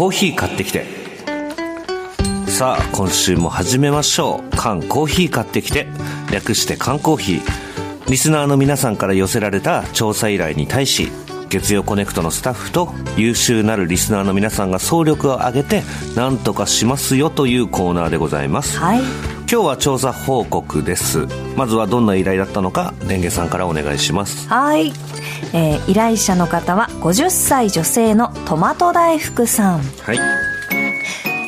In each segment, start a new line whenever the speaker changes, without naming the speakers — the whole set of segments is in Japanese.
コーヒー買ってきて。さあ今週も始めましょう。缶コーヒー買ってきて。略して缶コーヒー。リスナーの皆さんから寄せられた調査依頼に対し月曜コネクトのスタッフと優秀なるリスナーの皆さんが総力を挙げて何とかしますよというコーナーでございます、
はい。
今日は調査報告です。まずはどんな依頼だったのかレンゲさんからお願いします。
はい、えー依頼者の方は50歳女性のトマト大福さん。
はい。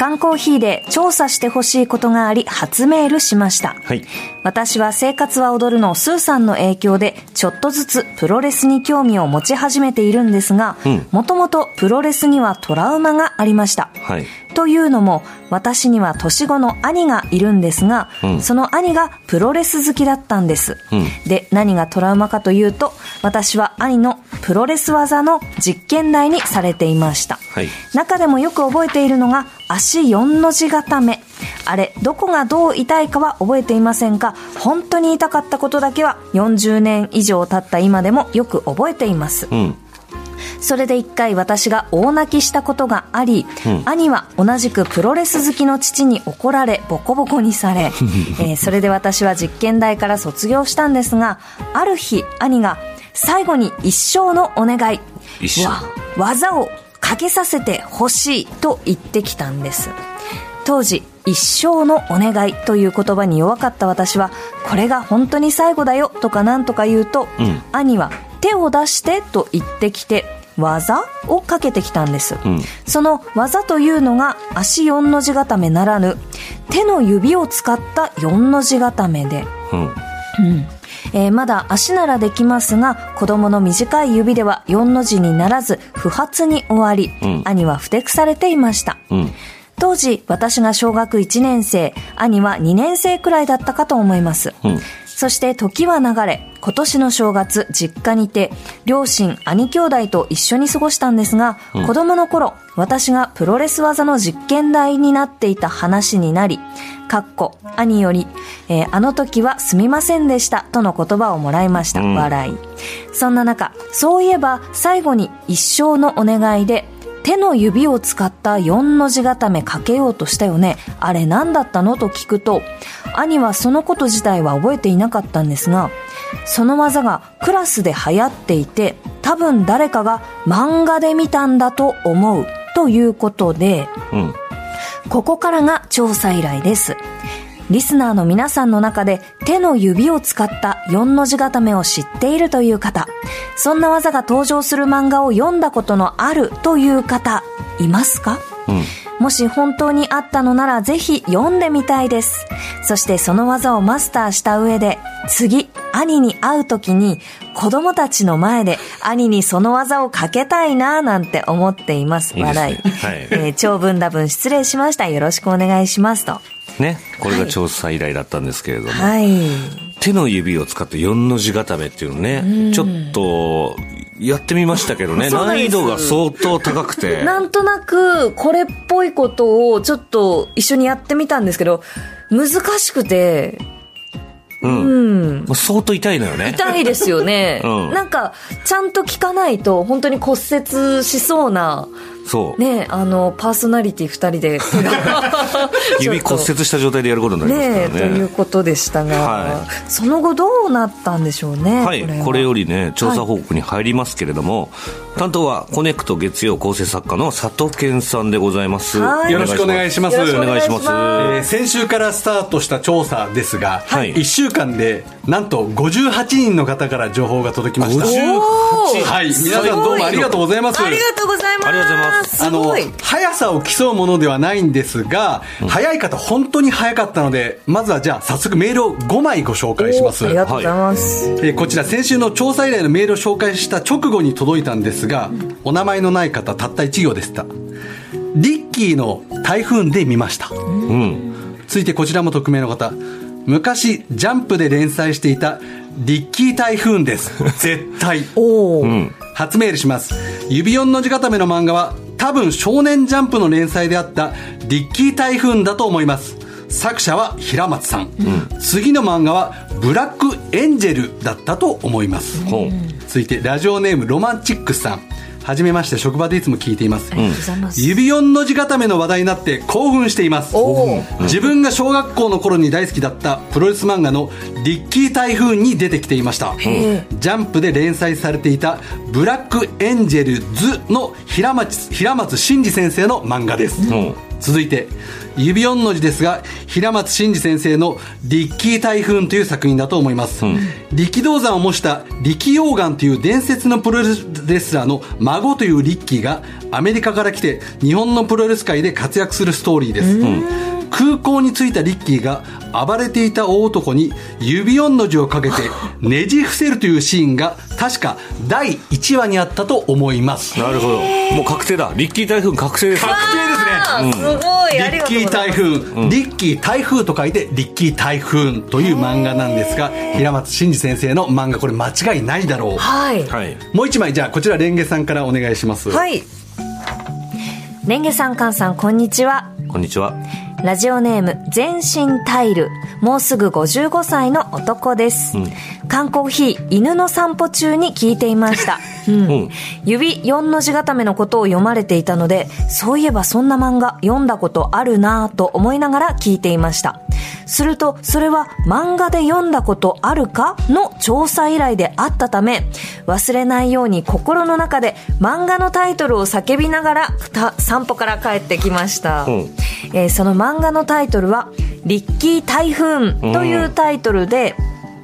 缶コーヒーで調査してほしいことがあり初メールしました。
はい。
私は生活は踊るのスーさんの影響でちょっとずつプロレスに興味を持ち始めているんですが
うん。
もともとプロレスにはトラウマがありました。
はい
というのも私には年子の兄がいるんですが、
うん。
その兄がプロレス好きだったんです、
うん。
で何がトラウマかというと私は兄のプロレス技の実験台にされていました。
はい。
中でもよく覚えているのが足4の字固め。あれどこがどう痛いかは覚えていませんが本当に痛かったことだけは40年以上経った今でもよく覚えています。
うん
それで一回私が大泣きしたことがあり、
うん。
兄は同じくプロレス好きの父に怒られボコボコにされ、えーそれで私は実験台から卒業したんですがある日兄が最後に一生のお願い
一生。
わ技をかけさせてほしいと言ってきたんです。当時一生のお願いという言葉に弱かった私はこれが本当に最後だよとかなんとか言うと、
うん。
兄は手を出してと言ってきて技をかけてきたんです、
うん。
その技というのが足4の字固めならぬ手の指を使った4の字固めで。
うん。
うん。えーまだ足ならできますが子供の短い指では4の字にならず不発に終わり、
うん。
兄はふてくされていました。
うん。
当時私が小学1年生兄は2年生くらいだったかと思います、
うん
そして時は流れ今年の正月実家にて両親兄兄弟と一緒に過ごしたんですが、
うん。
子供の頃私がプロレス技の実験台になっていた話になりかっこ兄より、えーあの時はすみませんでしたとの言葉をもらいました、
うん。
笑い。そんな中そういえば最後に一生のお願いで手の指を使った4の字固めかけようとしたよねあれ何だったのと聞くと兄はそのこと自体は覚えていなかったんですがその技がクラスで流行っていて多分誰かが漫画で見たんだと思うということで
うん
ここからが調査依頼です。リスナーの皆さんの中で手の指を使った4の字固めを知っているという方、そんな技が登場する漫画を読んだことのあるという方、いますか？
うん。
もし本当にあったのならぜひ読んでみたいです。そしてその技をマスターした上で、次、兄に会う時に子供たちの前で兄にその技をかけたいなぁなんて思っています。
いいですね
笑い。
はい
えー長文多文失礼しました。よろしくお願いしますと。
ねこれが調査依頼だったんですけれども、
はい。
手の指を使って4の字固めっていうのね、ちょっとやってみましたけどね難易度が相当高くて
なんとなくこれっぽいことをちょっと一緒にやってみたんですけど、難しくて、
う
うん。
う相当痛いのよね。
痛いですよね。
うん。
なんか、ちゃんと聞かないと、本当に骨折しそうな、
そう、
ね、あの、パーソナリティ二人で、
指骨折した状態でやることになります
ね
からね。
ということでしたが、
は
その後どうなったんでしょうね。
はい、これよりね、調査
はい
報告に入りますけれども、担当はコネクト月曜構成作家の佐藤健さんでございます。
はい。
よろしくお願いします。
お願いします。
えー先週からスタートした調査ですが、
はい。
1週間でなんと58人の方から情報が届きました。
58
はい。皆さんどうもありがとうございます。
ありがとうございます。
ありがとうございます。
す
あの
ごい。
速さを競うものではないんですが、速い方本当に速かったのでまずはじゃあ早速メールを5枚ご紹介します。
ありがとうございます。
えーこちら先週の調査依頼のメールを紹介した直後に届いたんですが、お名前のない方たった1行でした。リッキーの台風で見ました。
うん。
続いてこちらも匿名の方。昔ジャンプで連載していたリッキー台風です。絶対。
おお、
うん。
初メールします。指4の字固めの漫画は多分少年ジャンプの連載であったリッキー台風だと思います。作者は平松さん、次の漫画はブラックエンジェルだったと思います、
ほう。
続いてラジオネームロマンチックスさんはじめまして職場でいつも聞いています。指4の字固めの話題になって興奮しています。自分が小学校の頃に大好きだったプロレス漫画の「リッキー台風」に出てきていました。ジ
へ
ャンプで連載されていた「ブラックエンジェルズ」の平松平松真二先生の漫画です、
ん。
続いて指4の字ですが平松真二先生の「リッキー台風」という作品だと思います、力道山を模した力溶岩という伝説のプロレスラーの孫というリッキーがアメリカから来て日本のプロレス界で活躍するストーリーです、空港に着いたリッキーが暴れていた大男に指4の字をかけて ねじ伏せるというシーンが確か第1話にあったと思います。
なるほど。もう確定だ。リッキー台風確定です
確定ですね。
すごい、
リッキー。台風、リッキー台風と書いてリッキー台風という漫画なんですが平松真二先生の漫画これ間違いないだろう。
はい。
はい。
もう一枚じゃあこちらレンゲさんからお願いします
はい。レンゲさん、カンさん、こんにちは。
こんにちは
ラジオネーム、全身タイル。もうすぐ55歳の男です。缶コーヒー、犬の散歩中に聞いていました。うん
うん
指4の字固めのことを読まれていたので、そういえばそんな漫画読んだことあるなぁと思いながら聞いていました。すると、それは漫画で読んだことあるかの調査依頼であったため、忘れないように心の中で漫画のタイトルを叫びながらた散歩から帰ってきました。
うん
えーその漫画のタイトルは「リッキー台風」というタイトルで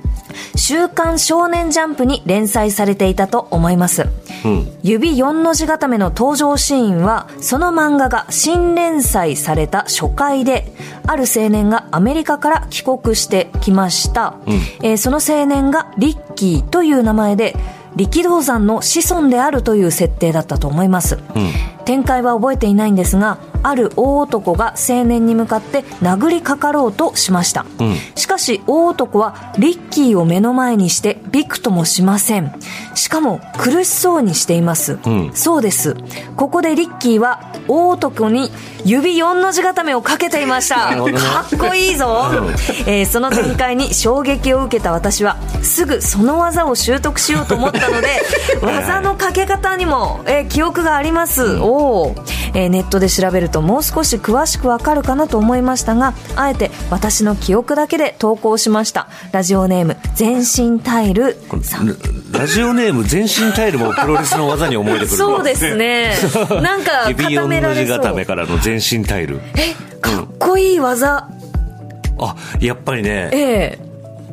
「週刊少年ジャンプ」に連載されていたと思います。
うん。
指4の字固めの登場シーンはその漫画が新連載された初回である青年がアメリカから帰国してきました、えーその青年がリッキーという名前で力道山の子孫であるという設定だったと思います、展開は覚えていないんですがある大男が青年に向かって殴りかかろうとしました、しかし大男はリッキーを目の前にしてびくともしません。しかも苦しそうにしています、
ん。
そうです。ここでリッキーは大男に指4の字固めをかけていました。かっこいいぞ、えーその展開に衝撃を受けた私はすぐその技を習得しようと思ったので 技のかけ方にも、えー記憶があります、おーえーネットで調べるともう少し詳しくわかるかなと思いましたがあえて私の記憶だけで投稿しました。ラジオネーム全身タイルさん。
ラジオネーム全身タイルもプロレスの技に思い出くる。
そうですね。なんか
指
固め
4の字
られそう。
固めからの全身タイル。
えかっこいい技。
あやっぱりね
ええ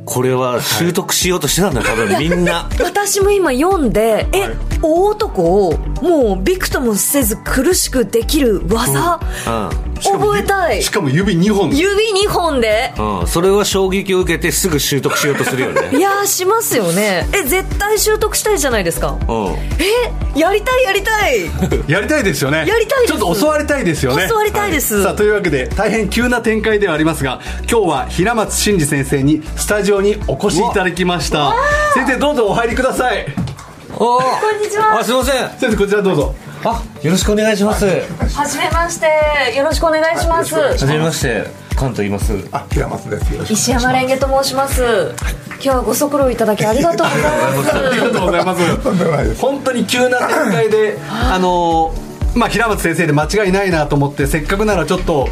これは習得しようとしてたんだよ多分みんな。
私も今読んで、え、大男をもうびくともせず苦しくできる技、
うん。
覚えたい。
しかも指2本。
指2本で。
うん、それは衝撃を受けてすぐ習得しようとするよ
い
ね
やーしますよね。え絶対習得したいじゃないですか。
うん。
えやりたいやりたい。
やりたいですよね。
やりたいです。
ちょっと教わりたいですよね。
教わりたいです、
さあというわけで大変急な展開ではありますが今日は平松真二先生にスタジオにお越しいただきました。先生どうぞお入りください。
おこ
んにちは。
あすいません。
先生こちらどうぞ。
あよろしくお願いします。は
はじめまして。よろしくお願いします。
じめまして。カンと言います。
あ、平松です。よろしく。
石山レンゲと申します。今日はご足労いただきありがとうございます。
ありがとうございます。
とんでもないです。
本当に急な展開であのーまあ平松先生で間違いないなと思ってせっかくならちょっと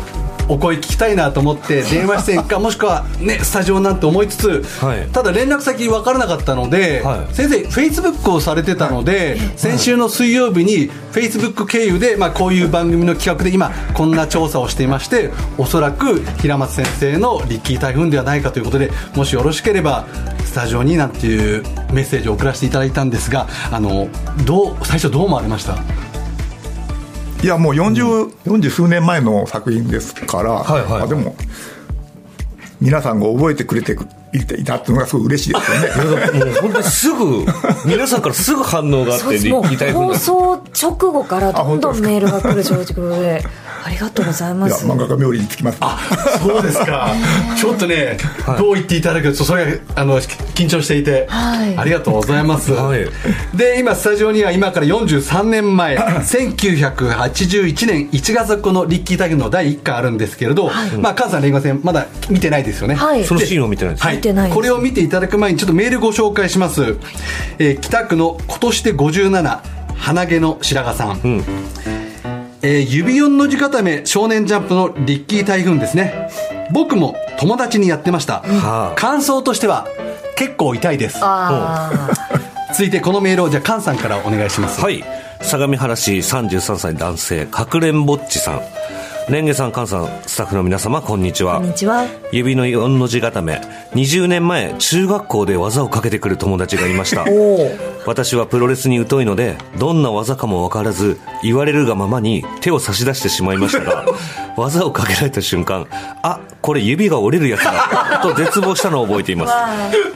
お声聞きたいなと思って 電話出演かもしくはねスタジオなんて思いつつ、
はい。
ただ連絡先分からなかったので、
はい。
先生フェイスブックをされてたので先週の水曜日にフェイスブック経由で、まあ、こういう番組の企画で今こんな調査をしていましておそらく平松先生のリッキー台風ではないかということでもしよろしければスタジオになんていうメッセージを送らせていただいたんですがあのどう最初どう思われました？
いや、もう40、40数年前の作品ですから、
はいはい
あでも、皆さんが覚えてくれていていたっていうのがすごい嬉しいですよね。
もう本当にすぐ 皆さんからすぐ反応があって
放送直後からどんどんメールが来る状況でありがとうございます。
漫画家冥利につきます。
そうですか。ちょっとね、どう言っていただけるとそれがあの緊張していて、
はい。
ありがとうございます、
はい。
で今スタジオには今から43年前 1981年1月このリッキータイムの第1巻あるんですけれど、まあ菅さん連合戦まだ見てないですよね。
はい。
そのシーンを見てないです。
はい
見てないです。
これを見ていただく前にちょっとメールご紹介します、えー北区の今年で57鼻毛の白髪さん、えー指4の字固め少年ジャンプのリッキー台風ですね。僕も友達にやってました、
はあ。
感想としては結構痛いです。
あ
続いてこのメールをじゃあ菅さんからお願いします。
はい。相模原市33歳男性かくれんぼっちさん。レンゲさん菅さんスタッフの皆様こんにち
あ
は。
こんにちは。
指の4の字固め。20年前中学校で技をかけてくる友達がいました。
おお
私はプロレスに疎いのでどんな技かも分からず言われるがままに手を差し出してしまいましたが 技をかけられた瞬間あこれ指が折れるやつだと絶望したのを覚えていま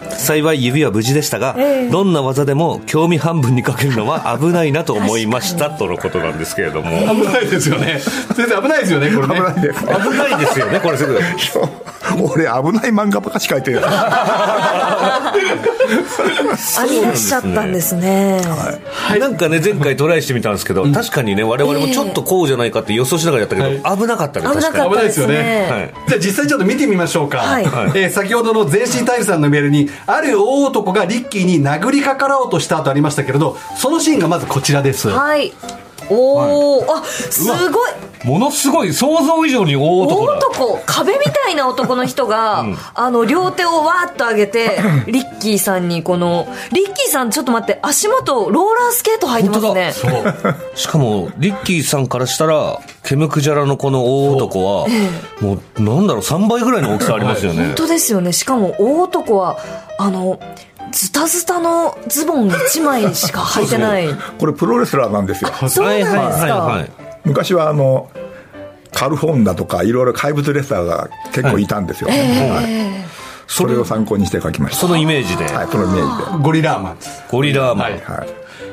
す。幸い指は無事でしたが、どんな技でも興味半分にかけるのは危ないなと思いましたとのことなんですけれども。
危ないですよね。先生危ないですよねこれね。
危ないです
危ないですよねこれすぐ。
俺危ない漫画ばかし書いてる。
編み出しちゃったんですね。
なんかね前回トライしてみたんですけど、確かにね我々もちょっとこうじゃないかって予想しながらやったけど、危なかったね確かに。
危なかったです
危ない
ね。
はい。
じゃあ実際ちょっと見てみましょうか、
はい。
えー先ほどの全身タイルさんのメールにある大男がリッキーに殴りかからおうとしたとありましたけれどそのシーンがまずこちらです。
はいおお、あすごい。
ものすごい想像以上に大
大
男だ。
男。壁みたいな男の人が、あの両手をわーっと上げて リッキーさんにこのリッキーさんちょっと待って足元ローラースケート履いてますね。
そう。しかもリッキーさんからしたらケムクジャラのこの大男はもうなんだろう3倍ぐらいの大きさありますよね。
本当ですよね。しかも大男はあのズタズタのズボン1枚しか履いてない。
これプロレスラーなんですよ。
そうなんですか、
はい。はいはい。はい。
昔はあのカルフォンだとかいろいろ怪物レスラーが結構いたんですよ、はい。それを参考にして書きました。
そのイメージで、
はいそのイメージで。
ゴリラーマンです。
ゴリラーマン、
はい
はい。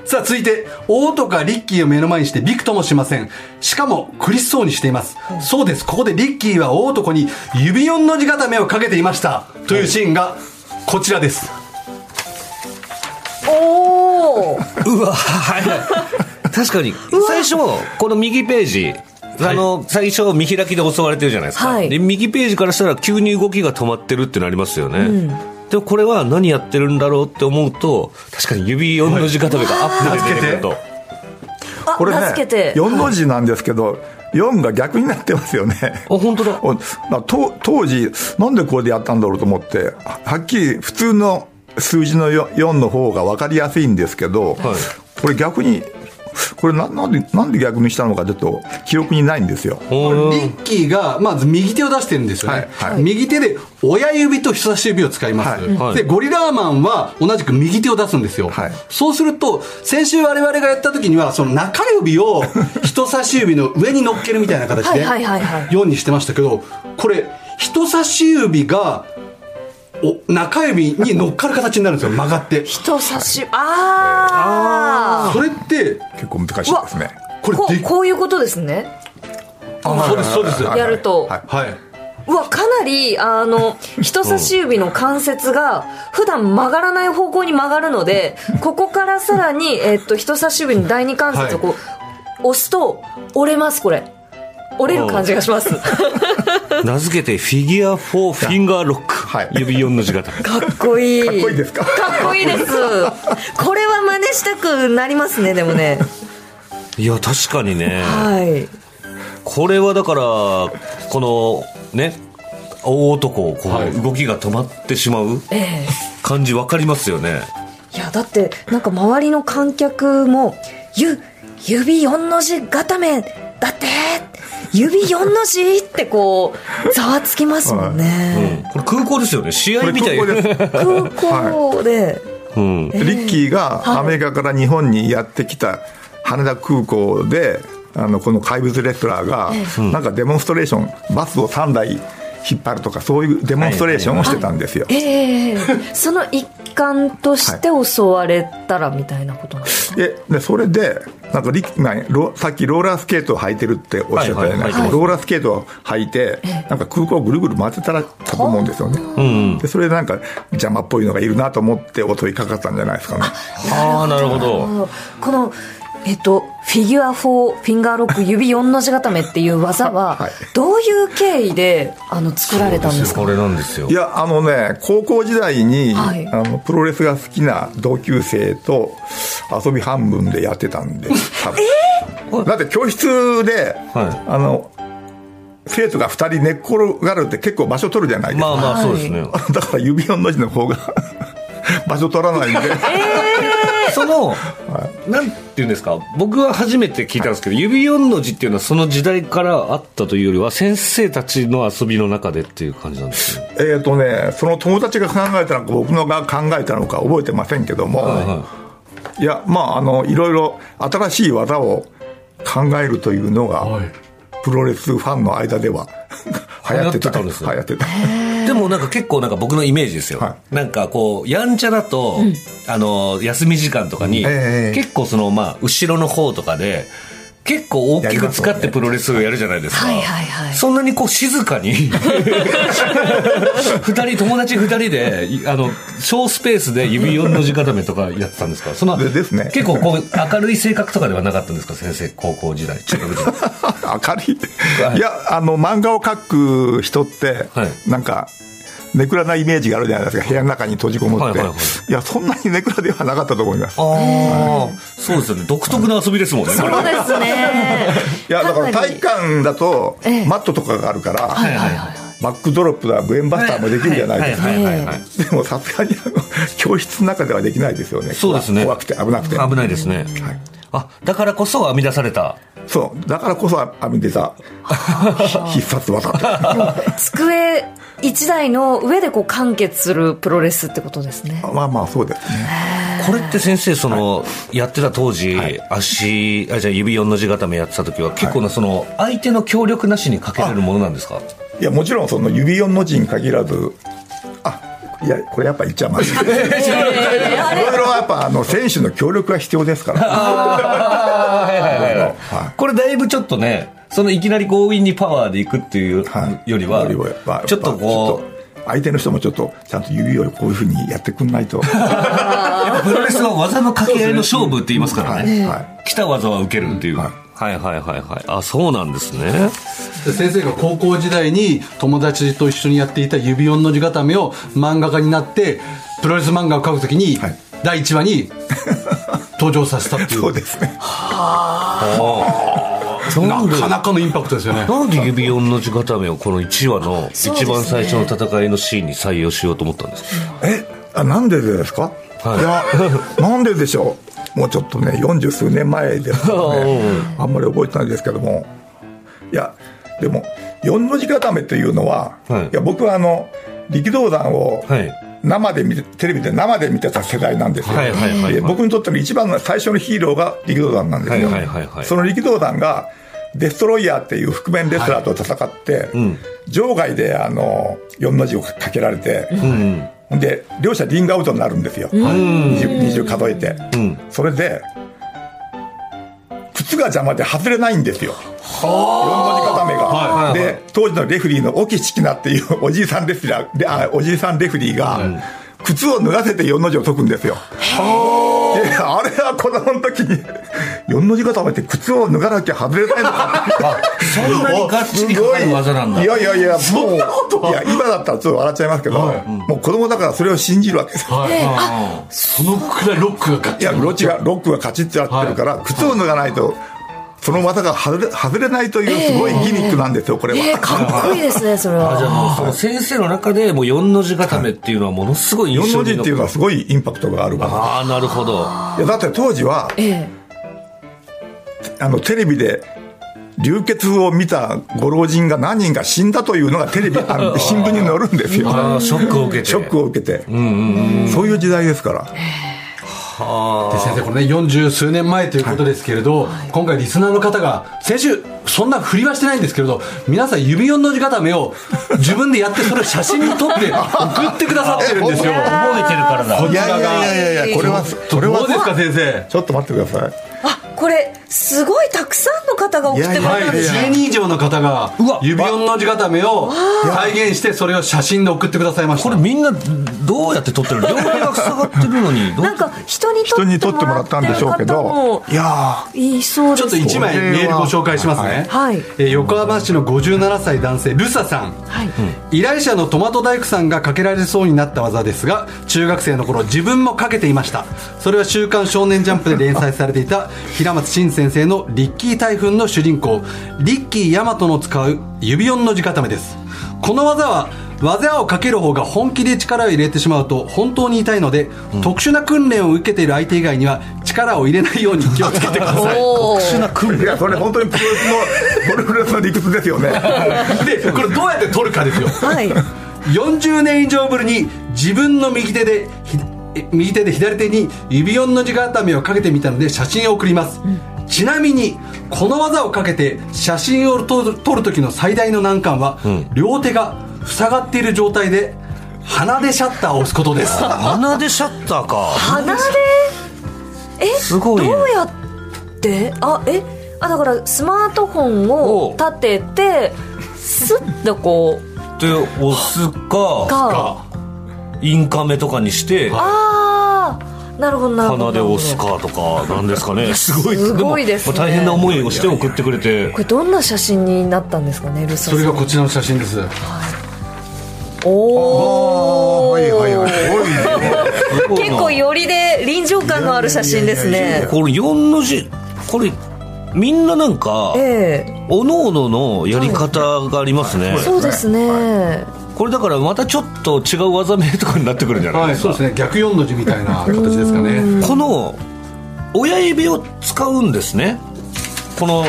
さあ続いて大男がリッキーを目の前にしてびくともしません。しかも苦しそうにしています、そうです。ここでリッキーは大男に指4の字固めをかけていました。というシーンがこちらです
おお
うわはい。確かに。最初この右ページあの最初見開きで襲われてるじゃないですか、
はい。
で右ページからしたら急に動きが止まってるってなりますよね、でもこれは何やってるんだろうって思うと確かに指4の字固めがアップで出てくると、
あ
これね
名付けて。
4の字なんですけど4が逆になってますよね。
あ本当だ。
当時なんでこれでやったんだろうと思ってははっきり普通の数字の 4, 4の方が分かりやすいんですけど、これ逆にこれななんでなんで逆にしたのかちょっと記憶にないんですよ。
リッキーがまず右手を出してるんですよね、
はいはい。
右手で親指と人差し指を使います、
はい
はい。
でゴリラーマンは同じく右手を出すんですよ、
はい。
そうすると先週我々がやった時にはその中指を 人差し指の上に乗っけるみたいな形で
はいはいはいはい。
4にしてましたけどこれ人差し指がお中指に乗っかる形になるんですよ曲がって。
人差しああ
それって
結構難しいですね。
こ
これで
こういうことですね。
そうですそうです。
はい
やると
はい。
はい、
うわかなりあの人差し指の関節が普段曲がらない方向に曲がるのでここからさらに、えっと人差し指の第二関節をこう、押すと折れますこれ折れる感じがします。
名付けてフィギュア4フィンガーロック、
はい。
指4の字固め
かっこいい。
かっこいいですか？
かっこいいです。これは真似したくなりますねでもね。
いや確かにね。
はい。
これはだからこのね大男をこ
はいう
動きが止まってしまう
ええ。
感じ分かりますよね。
いやだってなんか周りの観客も「ゆ指4の字固めだって指4の字?」ってこうざわつきますもん
う
ね、
ん。これ空港ですよね。試合みたい。
これ空港です。
空港で、
うん。
リッキーがアメリカから日本にやってきた羽田空港であのこの怪物レスラーがなんかデモンストレーションバスを3台引っ張るとかそういうデモンストレーションをしてたんですよ。
ええ。その一環として襲われたらみたい。なことなんですか、
それでなんかリッキーがロさっきローラースケートを履いてるっておっしゃったじゃないですか、ローラースケートを履いてなんか空港をぐるぐる回ってたらたと思うんですよね、でそれでなんか邪魔っぽいのがいるなと思って襲いかかったんじゃないですかね。
ああなるほど。
このえっと、フィギュア4フィンガーロック 指4の字固めっていう技は
はい、
どういう経緯で、あの、作られたんですか？
これなんですよ
い。や、あのね、高校時代に、
はい
あの、プロレスが好きな同級生と遊び半分でやってたんで。多分だって教室で、
はい
あの、生徒が二人寝っ転がるって結構場所取るじゃないですか。
まあまあ、そうですね。
だから指4の字の方が 場所取らないんで。
その、なんていうんですか、僕は初めて聞いたんですけど、指4の字っていうのはその時代からあったというよりは、先生たちの遊びの中でっていう感じなんですね。
えっとね、その友達が考えたのか、僕のが考えたのか覚えてませんけども、いや、まあ、あの、いろいろ新しい技を考えるというのが、
はい
プロレスファンの間では流行ってた。
流行ってたんですね
流行ってた。
でもなんか結構なんか僕のイメージですよ。
は
なんかこう、やんちゃだと、あの、休み時間とかに、
ええ。
結構その、まあ、後ろの方とかで、結構大きく使ってプロレスをやるじゃないですか。
はいはいはい
そんなにこう静かに、二人、友達二人で、いあの、小スペースで指4の字固めとかやってたんですか？そんな、
でですね
結構こう、明るい性格とかではなかったんですか？先生、高校時代、中学時代。
明るい。
はい
いや、あの、漫画を描く人って、
はい
なんか、ネクラなイメージがあるじゃないですか、部屋の中に閉じこもって。
はいはいはい
いや、そんなにネクラではなかったと思います。
ああ、そうですよね。独特な遊びですもんね。
そうですね。
いや、だから体育館だと
ええ、
マットとかがあるから、
はいはいはい。
バックドロップだ、ブエンバスターもできるじゃないですか。
はいはいはいはい。
でもさすがにあの教室の中ではできないですよね。
そうですね。
怖くて危なくて。
危ないですね。あ、だからこそ編み出された。
そう。だからこそ編み出た 必殺技と。
机一台の上でこう完結するプロレスってことですね。
まあまあそうですね。
これって先生、その、やってた当時、足、あ、じゃあ指4の字固めやってた時は、結構な、その、相手の協力なしにかけれるものなんですか？
いや、もちろんその指4の字に限らず、あ、いや、これやっぱ言っちゃまずい。いろいろやっぱあの選手の協力が必要ですから。
はいはいはいはい
はい
これだいぶちょっとね、そのいきなり強引にパワーでいくっていう
はい
よりは、
まあ
ちょっとこう、
相手の人もちょっとちゃんと指をこういうふうにやってくんないと。
やっぱプロレスは技の掛け合いの勝負って言いますから
はい
ね。
はい
来た技は受けるっていう。
はい
はいはいはいはい。あ、そうなんですね。
で先生が高校時代に友達と一緒にやっていた指4の字固めを漫画家になってプロレス漫画を描くときに、
はい
第1話に登場させたっていう。
そうですね。
なんで？
なかなかのインパクトですよね。
なんで指4の字固めをこの1話の一番最初の戦いのシーンに採用しようと思ったんですか？
えあなんでですか、
はい。
い、やなんででしょう？もうちょっとね40数年前ですからね あんまり覚えてないですけども。いやでも四の字固めというのは、
はい。
い、や僕はあの力道山を
はい
生で見てテレビで生で見てた世代なんですよ、
はいはいはいはい。
で僕にとっての一番の最初のヒーローが力道山なんですよ、
はいはいはいはい
その力道山がデストロイヤーっていう覆面レスラーと戦って、
ん。
場外であの4の字をかけられて、
うん
で両者リングアウトになるんですよ、20, 20数えて、
ん。
それで靴が邪魔で外れないんですよ。4の字固めが、
はい。はい。
で当時のレフリーの沖チキナっていうおじいさんレスラーであおじいさんレフリーが、靴を脱がせて4の字を解くんですよ。であれは子供の時に 4の字固めって靴を脱がなきゃ外れないのか。って
そんなにがっちりかかる技なんだ。
いやいやいやもういや今だったらちょっと笑っちゃいますけど、もう子供だからそれを信じるわけです。
はい。そのくらいロックがガッ
いや、ロッチが、ロックがカチッとやってるから、靴を脱がないと、その技が外れ外れないというすごいギミックなんですよ、これは。
えー、かっこいいですね、それ
あじゃあその先生の中でもう4の字固めっていうのはものすごい印
4
象に
の字っていうのはすごいインパクトがある技。
ああなるほど
いや、だって当時は、
え
あの、テレビで、流血を見たご老人が何人か死んだというのがテレビ、あの 新聞に載るんですよ。
ショックを受けて
ショックを受けて。そういう時代ですから。
で先生これね40数年前ということですけれど、今回リスナーの方が先週そんな振りはしてないんですけれど皆さん指4の字固めを自分でやってそれを写真に撮って送ってくださってるんですよ。
覚えてるからだ。
こち
いやい
らが
やいやいやいやこれはこれは
どうですか先生？
ちょっと待ってください。
あこれすごいたくさんの方が送ってもら
はい、
ったんですね。
10人以上の方が指4の字固めを再現してそれを写真で送ってくださいました
これみんなどうやって撮ってる両手が塞がってるのに
なんか人に
人に撮って
もらっ
もらったたんでしょうけ
ど
どいや
いいそうです
ちょっと1枚メールご紹介しますね、
はい
えー横浜市の57歳男性ルサさん
はい、
依頼者のトマト大工さんがかけられそうになった技ですが中学生の頃自分もかけていましたそれは「週刊少年ジャンプ」で連載されていた平松真先生の「リッキー台風」の主人公リッキーヤマトの使う指4の字固めです。この技は技をかける方が本気で力を入れてしまうと本当に痛いので、特殊な訓練を受けている相手以外には力を入れないように気をつけてください。
おー。
ーいやそれ本当にプロレスのプロレスの理屈ですよね。
でこれどうやって取るかですよ。
はい。
40年以上ぶりに自分の右手で右手で左手に指4の字固めをかけてみたので写真を送ります、ちなみにこの技をかけて写真を撮る撮る時の最大の難関は、両手が塞がっている状態で鼻でシャッターを押すことです。
鼻でシャッターか。
鼻で？え
すごいね。
どうやって？あえ？あだからスマートフォンを立ててスッとこう。
で押すか
か
インカメとかにして
ああなるほどなるほど。
鼻で押すかとかなんですかね。すごい。
すごいですね。
大変な思いをして送ってくれて。
これどんな写真になったんですかねルサ
それがこちらの写真です。
おお
はいはいはい
結構よりで臨場感のある写真ですね。
これ4の字。これみんななんか
ええ。
おのおののやり方がありますね。
そうですね。
これだからまたちょっと違う技名とかになってくるんじゃない
はい
ですか？
そうですね。逆4の字みたいな形ですかね。
この親指を使うん。ですねこの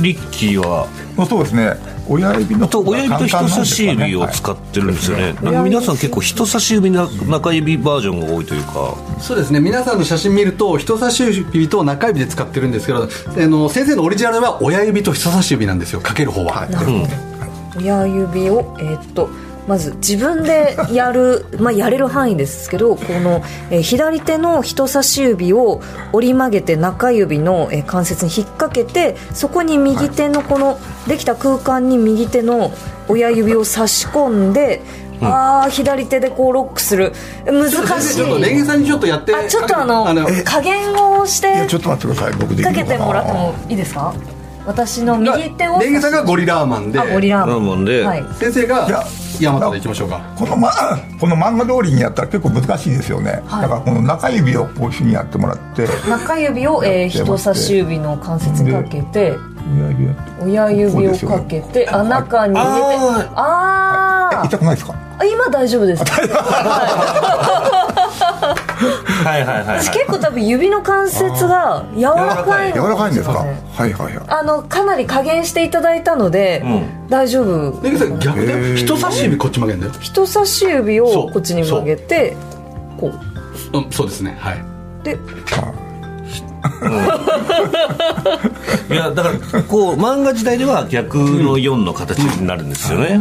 リッキーは
そうですね親指の
と親指と人差し指を
はい
使ってるんですよね、なんか皆さん結構人差し指な中指バージョンが多いというか。
そうですね。皆さんの写真見ると人差し指と中指で使ってるんですけどあの先生のオリジナルは親指と人差し指なんですよ。かける方は、
親指をえーっとまず自分でやる、まあ、やれる範囲ですけどこの、えー左手の人差し指を折り曲げて中指の、えー関節に引っ掛けてそこに右手のこのできた空間に右手の親指を差し込んで、ああ左手でこうロックする。難し
生ちょっとレンゲ
い
さんにちょっとやって。
あちょっとあの
あの
加減をして
ちょっと待ってください僕でき
かけてもらってもいいですか？私の右手を
レンゲさんがゴリラーマンで。
あゴリラーマン。
で、
はい。
先生
いや
がヤマトでいきましょうか。
この,、ま、この漫画通りにやったら結構難しいですよね、
はい。
だからこの中指をこういうふうにやってもらって。
中指を、えー人差し指の関節にかけて
親指
をかけてあ中に入れて。あ
え
あ
痛くないですか？
あ今大丈夫です。
はい はいはいはい。
私結構多分指の関節が柔らかい
柔らかい。んですか？
ね
はいはいはい。
あのかなり加減していただいたので、大丈夫。
レンゲさん逆だよ
へー。
人差し指こっち曲げんだよ
人差し指をこっちに曲げてこう。
うんそうですね。はい。
で
いやだからこう漫画時代では逆の4の形になるんですよね、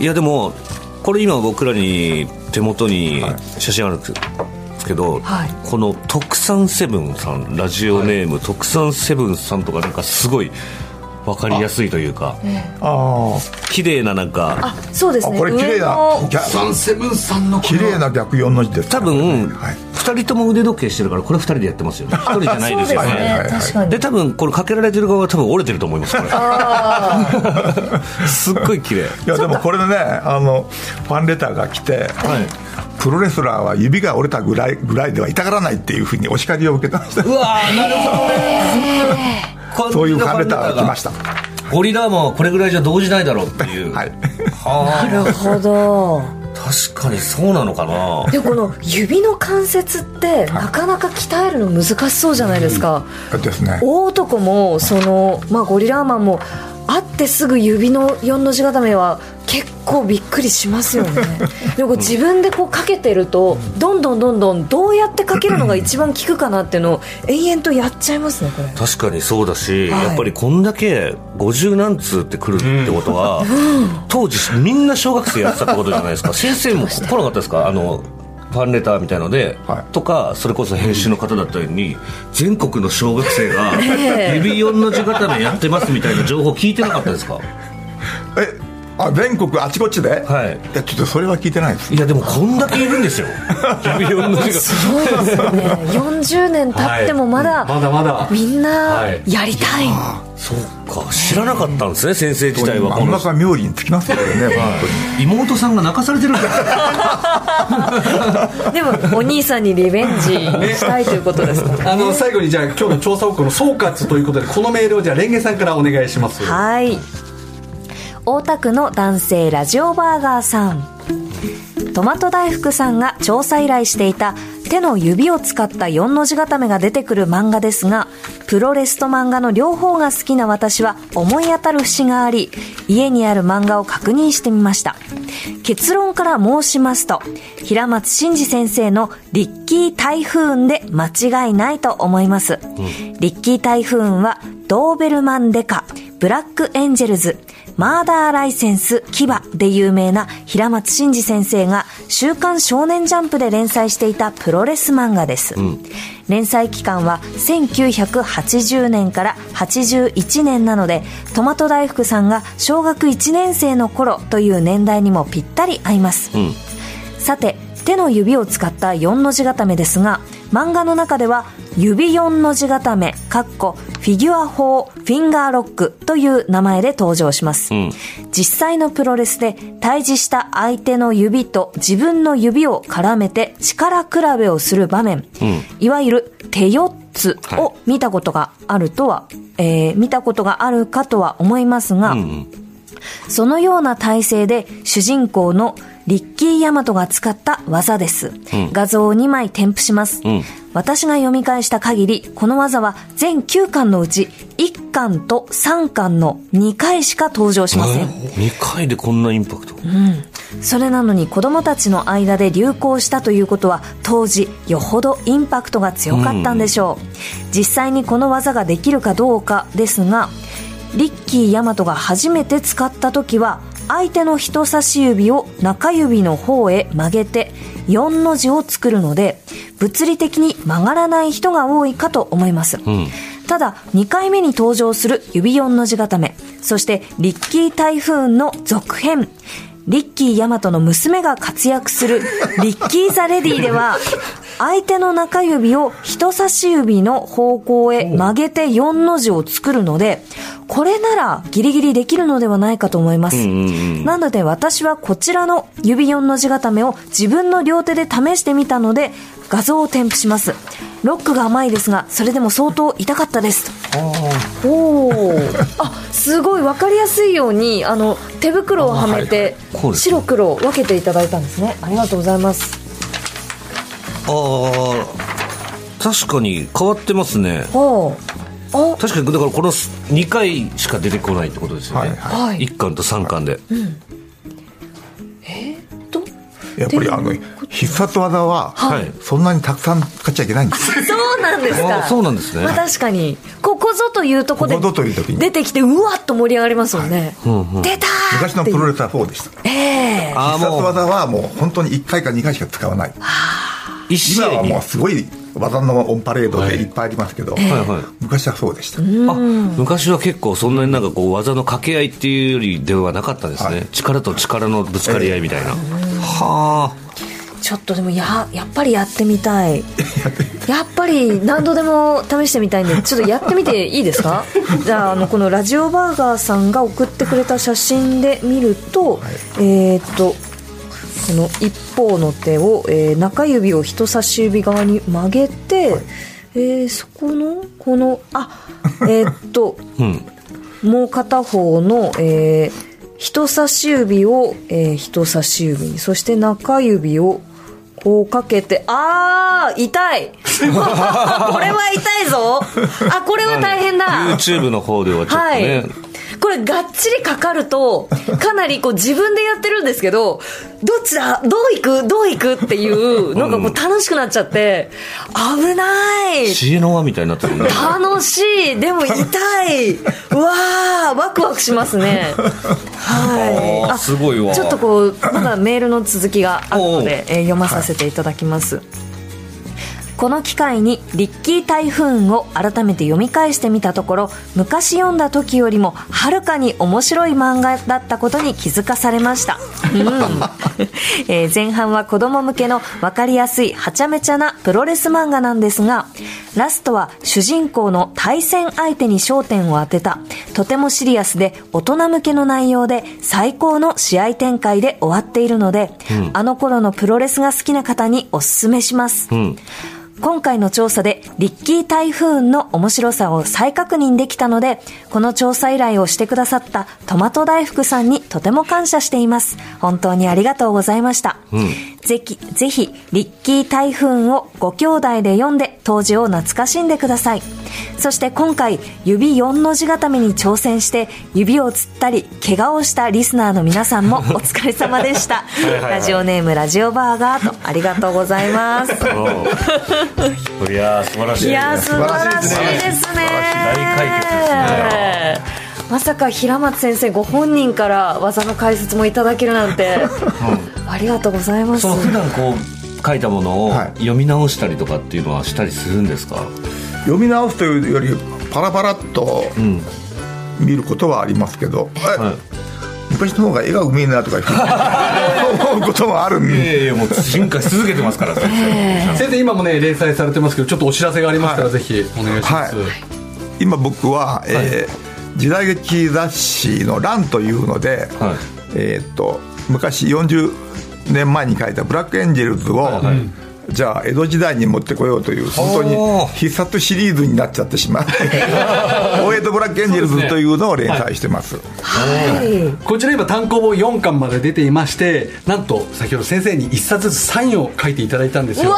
いやでもこれ今僕らに手元に写真あるんですけど、
はい
この特産セブンさんラジオネーム、特産セブンさんとかなんかすごい分かりやすいというか
あ
綺麗ななんか
あそうですね。
あこれ綺麗な。
上の
ぎゃ
サンセブンさんのこ
綺
の
麗な逆4の字です
多分、
はい。
2人とも腕時計してるからこれ2人でやってますよね。1人じゃないですよ
ね、
ね。
はいはいはい
確かに。
で多分これかけられてる側は多分折れてると思いますこれ。すっごい綺麗。
いやでもこれでねあのファンレターが来て、プロレスラーは指が折れたぐらいぐらいでは痛がらないっていうふうにお叱りを受けてました。
うわーなるほどね。
そういうファンレターが来ました。
ゴリラーマンはこれぐらいじゃ動じないだろうっていう、
はい。
は
なるほど。
あ確かにそうなのかな。
でもこの指の関節ってなかなか鍛えるの難しそうじゃないですか、
ですね。
大男もその、まあ、ゴリラーマンもあ会ってすぐ指の4の字固めは結構びっくりしますよね。でも自分でこうかけてるとどんどんどんどんどうやってかけるのが一番効くかなっていうのを延々とやっちゃいますねこれ。
確かにそうだし、
はい。
やっぱりこんだけ50何通ってくるってことは、当時みんな小学生やってたってことじゃないですか。先生も来なかったですか？あのファンレターみたいので、
はい。
とかそれこそ編集の方だったように全国の小学生が
え え。
指4の字固めやってますみたいな情報聞いてなかったですか？
えあ全国あちこちで？
はい。
やちょっとそれは聞いてないです。
いやでもこんだけいるんですよ。指4の字が
すごいですよね40年経ってもまだ、
まだまだ。
みんな
はい。
やりたい、
そうか。知らなかったんですね先生自体は。
真ん中妙利につきますよね本当に。
妹さんが泣かされてるんだ。
でもお兄さんにリベンジしたいということですか？
あの最後にじゃあ今日の調査報告の総括ということでこのメールをじゃあレンゲさんからお願いします。
はい大田区の男性ラジオバーガーさん。トマト大福さんが調査依頼していた手の指を使った4の字固めが出てくる漫画ですがプロレスと漫画の両方が好きな私は思い当たる節があり家にある漫画を確認してみました。結論から申しますと平松真二先生のリッキー台風で間違いないと思います、リッキー台風はドーベルマンデカブラックエンジェルズマーダーライセンス牙で有名な平松真二先生が週刊少年ジャンプで連載していたプロレス漫画です、連載期間は1980年から81年なのでトマト大福さんが小学1年生の頃という年代にもぴったり合います、さて手の指を使った4の字固めですが漫画の中では指4の字固めかっこフィギュア4フィンガーロックという名前で登場します、
ん。
実際のプロレスで対峙した相手の指と自分の指を絡めて力比べをする場面、いわゆる手4つを見たことがあるとは、えー見たことがあるかとは思いますが、そのような体勢で主人公のリッキー・ヤマトが使った技です。画像を2枚添付します。私が読み返した限り、この技は全9巻のうち1巻と3巻の2回しか登場しません。
2回でこんなインパクト、
それなのに子供たちの間で流行したということは当時よほどインパクトが強かったんでしょう、実際にこの技ができるかどうかですがリッキー・ヤマトが初めて使った時は相手の人差し指を中指の方へ曲げて4の字を作るので物理的に曲がらない人が多いかと思います、ただ2回目に登場する指4の字固めそしてリッキー台風の続編リッキー・ヤマトの娘が活躍する リッキー・ザ・レディでは相手の中指を人差し指の方向へ曲げて4の字を作るのでこれならギリギリできるのではないかと思います、なので私はこちらの指4の字固めを自分の両手で試してみたので画像を添付します。ロックが甘いですがそれでも相当痛かったですおおあすごい分かりやすいようにあの手袋をはめて
こうです
白黒を分けていただいたんですね。ありがとうございます。
ああ確かに変わってますね。確かにだからこの2回しか出てこないってことですよね、
はい
はい。
1巻と3巻で、
と？
やっぱりあの必殺技は、
はい。
そんなにたくさん使っちゃいけないんですよ。
そうなんですか。
あそうなんですね。
まあ、確かに。ここぞというとこで
ここぞという時に。
出てきてうわっと盛り上がりますよね、出たー
昔のプロレスはそうでした。
ええ。
ああもう
必殺技はもう本当に1回か2回しか使わない。
一試合に。
今はもうすごい技のオンパレードでい。っぱいありますけど、
はいはい。
昔はそうでした、
あ昔は結構そんなになんかこう技の掛け合いっていうよりではなかったんですね、
はい。
力と力のぶつかり合いみたいな、はあ
ちょっとでもややっぱり やってみたい。やっぱり何度でも試してみたいんで ちょっとやってみていいですか？じゃああのこのラジオバーガーさんが送ってくれた写真で見ると、えーっとこの一方の手を、えー中指を人差し指側に曲げて、えーそこのこのあえーっと
うん。
もう片方の、えー人差し指を、えー人差し指にそして中指をこうかけてあー痛い。これは痛いぞ。あこれは大変だ。
YouTube の方ではちょっと
はい。
ね、
これがっちりかかると、かなりこう自分でやってるんですけど、どっちだ？どう行く？どう行くっていうのがこう楽しくなっちゃって、危ない！
知恵の輪みたいになってるね。
楽しい！でも痛い！うわー！ワクワクしますね。はい。
あーすごいわ。
ちょっとこうまだメールの続きがあるので、えー読まさせていただきます、この機会にリッキー台風を改めて読み返してみたところ昔読んだ時よりもはるかに面白い漫画だったことに気づかされました、うん。えー前半は子供向けの分かりやすいはちゃめちゃなプロレス漫画なんですがラストは主人公の対戦相手に焦点を当てた。とてもシリアスで大人向けの内容で最高の試合展開で終わっているので、あの頃のプロレスが好きな方におすすめします、
うん。
今回の調査でリッキー台風の面白さを再確認できたので、この調査依頼をしてくださったトマト大福さんにとても感謝しています。本当にありがとうございました。ぜひ、ぜひ、リッキー台風をご兄弟で読んで当時を懐かしんでください。そして今回、指4の字固めに挑戦して、指をつったり、怪我をしたリスナーの皆さんも お疲れ様でした。ラジオネームラジオバーガーとありがとうございます。
うんいやー、素晴らしい。
いやー素晴らしいですね。
大解決ですね
まさか平松先生ご本人から技の解説もいただけるなんて、ありがとうございます。
その普段こう書いたものを
はい。
読み直したりとかっていうのはしたりするんですか、
読み直すというよりパラパラっと
うん。
見ることはありますけど、え
はい。
昔の方が絵がうめえなとか 思うこともあるん
い
で
やいやもう進化し続けてますから先生。
先生今もね連載されてますけどちょっとお知らせがありますから、
はい。
ぜひお願いします、
はい。今僕は、えー時代劇雑誌の「ラン」というので、
はい。
えーっと昔40年前に書いた「ブラックエンジェルズを」
はいはい
じゃあ江戸時代に持ってこようという本当に必殺シリーズになっちゃってしまって「大江戸ブラックエンジェルズ」というのを連載してます。
はい。
こちら今単行本4巻まで出ていましてなんと先ほど先生に1冊ずつサインを書いていただいたんですよ。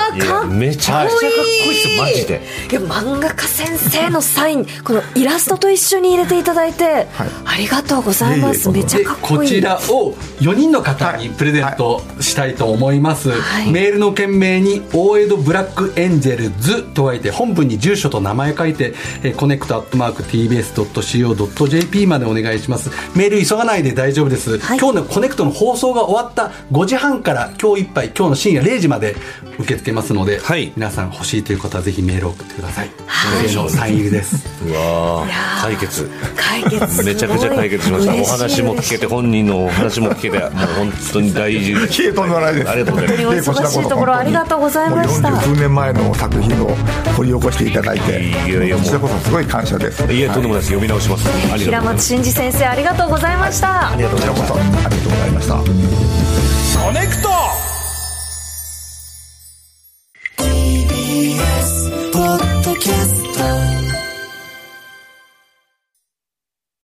めちゃくちゃかっこいいっすマジで。
いや漫画家先生のサイン このイラストと一緒に入れていただいて、ありがとうございます。
いえいえ
めちゃ
で
かっこいい
こちらを4人の方にプレゼントしたいと思います、
はい。
メールの件名に「大江戸ブラックエンジェルズ」と書いて本文に住所と名前書いてえーコネクトアットマーク TBS.CO.JP までお願いします。メール急がないで大丈夫です、
はい。
今日のコネクトの放送が終わった5時半から今日いっぱい今日の深夜0時まで受け付けますので、
はい。
皆さん欲しいという方はぜひメールを送ってください。
はい。
のサイン入りです。
うわ解決。
解決すごい
めちゃくちゃ解決しました。お話も聞けて本人のお話も聞けてもう本当に大事。ありがとうございます
ございました。
40数年前の作品を掘り起こしていただいてこちらこそすごい感謝です。
いえ、とんでもないです。読み直します。
平松真二先生ありがとうございました、
ありがとうございま
した。
コネクト。ポッ